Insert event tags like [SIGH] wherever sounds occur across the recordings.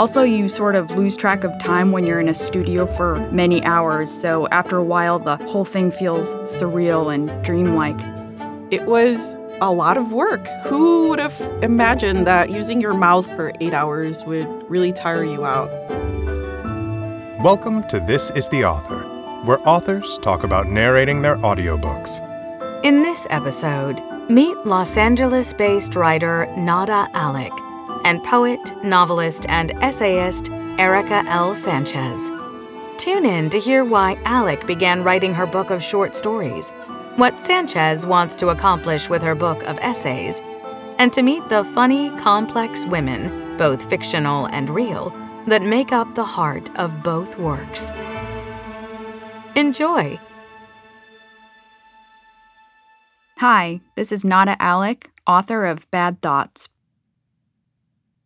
Also, you sort of lose track of time when you're in a studio for many hours, so after a while, the whole thing feels surreal and dreamlike. It was a lot of work. Who would have imagined that using your mouth for eight hours would really tire you out? Welcome to This is the Author, where authors talk about narrating their audiobooks. In this episode, meet Los Angeles based writer Nada Alic and poet, novelist, and essayist Erika L. Sanchez. Tune in to hear why Alic began writing her book of short stories, what Sanchez wants to accomplish with her book of essays, and to meet the funny, complex women, both fictional and real, that make up the heart of both works. Enjoy! Hi, this is Nada Alic, author of Bad Thoughts.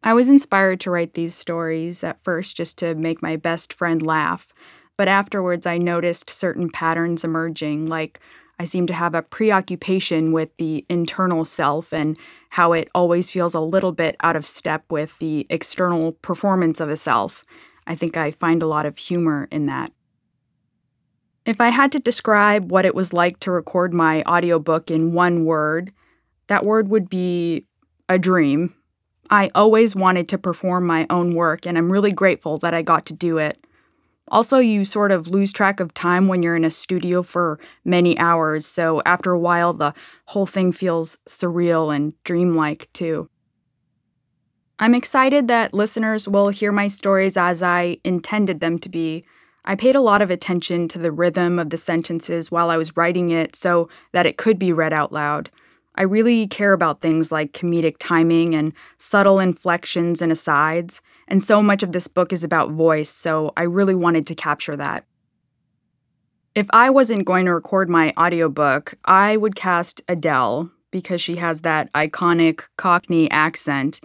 I was inspired to write these stories at first just to make my best friend laugh, but afterwards I noticed certain patterns emerging, like I seem to have a preoccupation with the internal self and how it always feels a little bit out of step with the external performance of a self. I think I find a lot of humor in that. If I had to describe what it was like to record my audiobook in one word, that word would be a dream. I always wanted to perform my own work, and I'm really grateful that I got to do it. Also, you sort of lose track of time when you're in a studio for many hours, so after a while, the whole thing feels surreal and dreamlike, too. I'm excited that listeners will hear my stories as I intended them to be. I paid a lot of attention to the rhythm of the sentences while I was writing it so that it could be read out loud. I really care about things like comedic timing and subtle inflections and asides, and so much of this book is about voice, so I really wanted to capture that. If I wasn't going to record my audiobook, I would cast Adele because she has that iconic Cockney accent,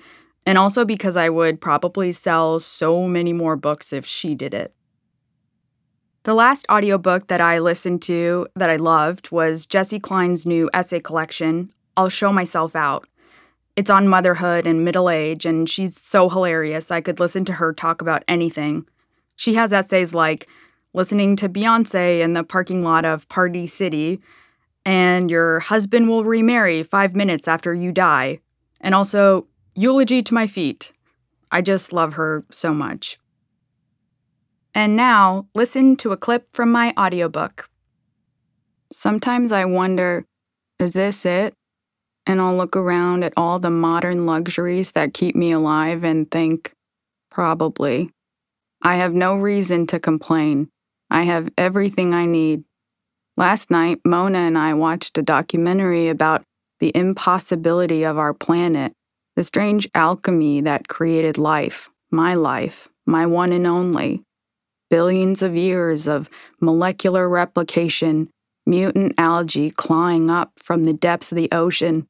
and also because I would probably sell so many more books if she did it. The last audiobook that I listened to that I loved was Jessi Klein's new essay collection, I'll Show Myself Out. It's on motherhood and middle age, and she's so hilarious. I could listen to her talk about anything. She has essays like listening to Beyonce in the parking lot of Party City, and your husband will remarry five minutes after you die, and also Eulogy to My Feet. I just love her so much. And now, listen to a clip from my audiobook. Sometimes I wonder is this it? And I'll look around at all the modern luxuries that keep me alive and think, probably. I have no reason to complain. I have everything I need. Last night, Mona and I watched a documentary about the impossibility of our planet, the strange alchemy that created life, my life, my one and only billions of years of molecular replication, mutant algae clawing up from the depths of the ocean,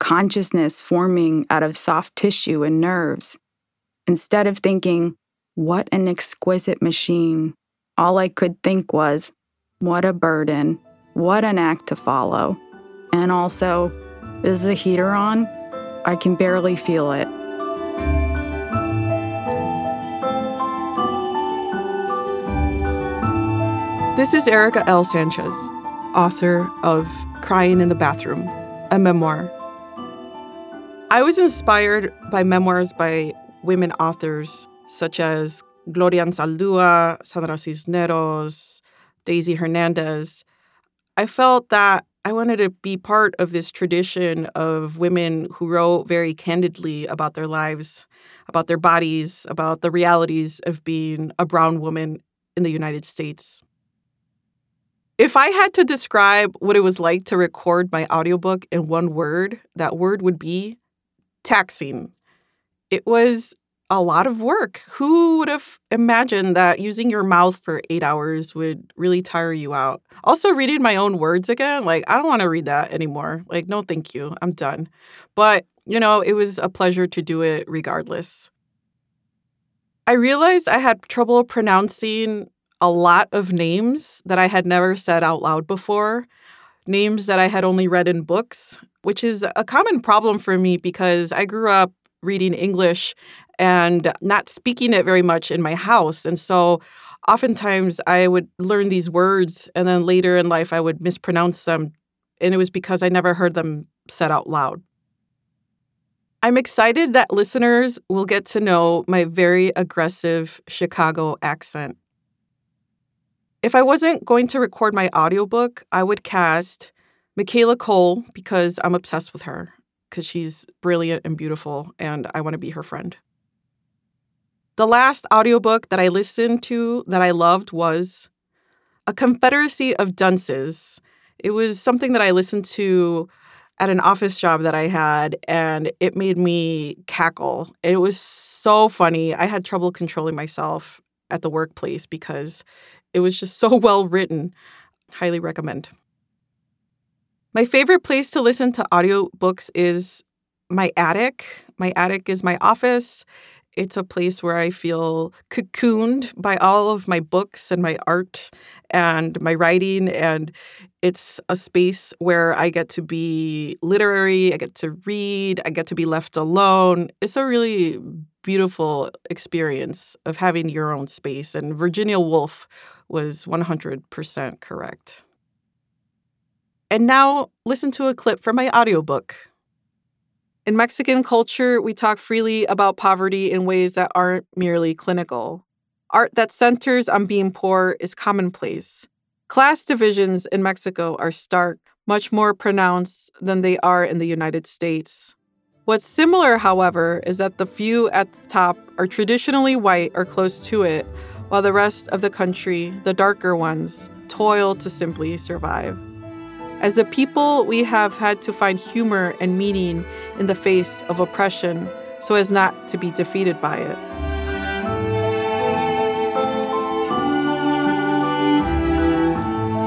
consciousness forming out of soft tissue and nerves. Instead of thinking, what an exquisite machine, all I could think was, what a burden, what an act to follow. And also, is the heater on? I can barely feel it. This is Erika L. Sanchez, author of Crying in the Bathroom, a memoir. I was inspired by memoirs by women authors such as Gloria Anzaldúa, Sandra Cisneros, Daisy Hernandez. I felt that I wanted to be part of this tradition of women who wrote very candidly about their lives, about their bodies, about the realities of being a brown woman in the United States. If I had to describe what it was like to record my audiobook in one word, that word would be taxing. It was a lot of work. Who would have imagined that using your mouth for eight hours would really tire you out? Also, reading my own words again, like, I don't want to read that anymore. Like, no, thank you. I'm done. But, you know, it was a pleasure to do it regardless. I realized I had trouble pronouncing a lot of names that I had never said out loud before, names that I had only read in books, which is a common problem for me because I grew up reading English and not speaking it very much in my house. And so oftentimes I would learn these words and then later in life I would mispronounce them. And it was because I never heard them said out loud. I'm excited that listeners will get to know my very aggressive Chicago accent. If I wasn't going to record my audiobook, I would cast Michaela Coel because I'm obsessed with her, because she's brilliant and beautiful, and I want to be her friend. The last audiobook that I listened to that I loved was A Confederacy of Dunces. It was something that I listened to at an office job that I had, and it made me cackle. It was so funny. I had trouble controlling myself at the workplace because it was just so [LAUGHS] well written. Highly recommend. My favorite place to listen to audiobooks is my attic. My attic is my office. It's a place where I feel cocooned by all of my books and my art and my writing. And it's a space where I get to be literary, I get to read, I get to be left alone. It's a really beautiful experience of having your own space. And Virginia Woolf was 100% correct. And now listen to a clip from my audiobook. In Mexican culture, we talk freely about poverty in ways that aren't merely clinical. Art that centers on being poor is commonplace. Class divisions in Mexico are stark, much more pronounced than they are in the United States. What's similar, however, is that the few at the top are traditionally white or close to it, while the rest of the country, the darker ones, toil to simply survive. As a people, we have had to find humor and meaning in the face of oppression so as not to be defeated by it.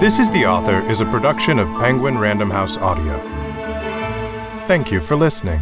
This is the Author is a production of Penguin Random House Audio. Thank you for listening.